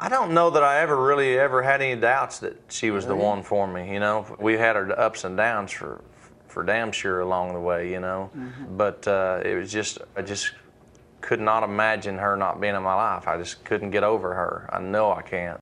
I don't know that I ever really ever had any doubts that she was the one for me. You know, we had our ups and downs for for damn sure along the way. You know, mm-hmm. but uh, it was just I just could not imagine her not being in my life. I just couldn't get over her. I know I can't.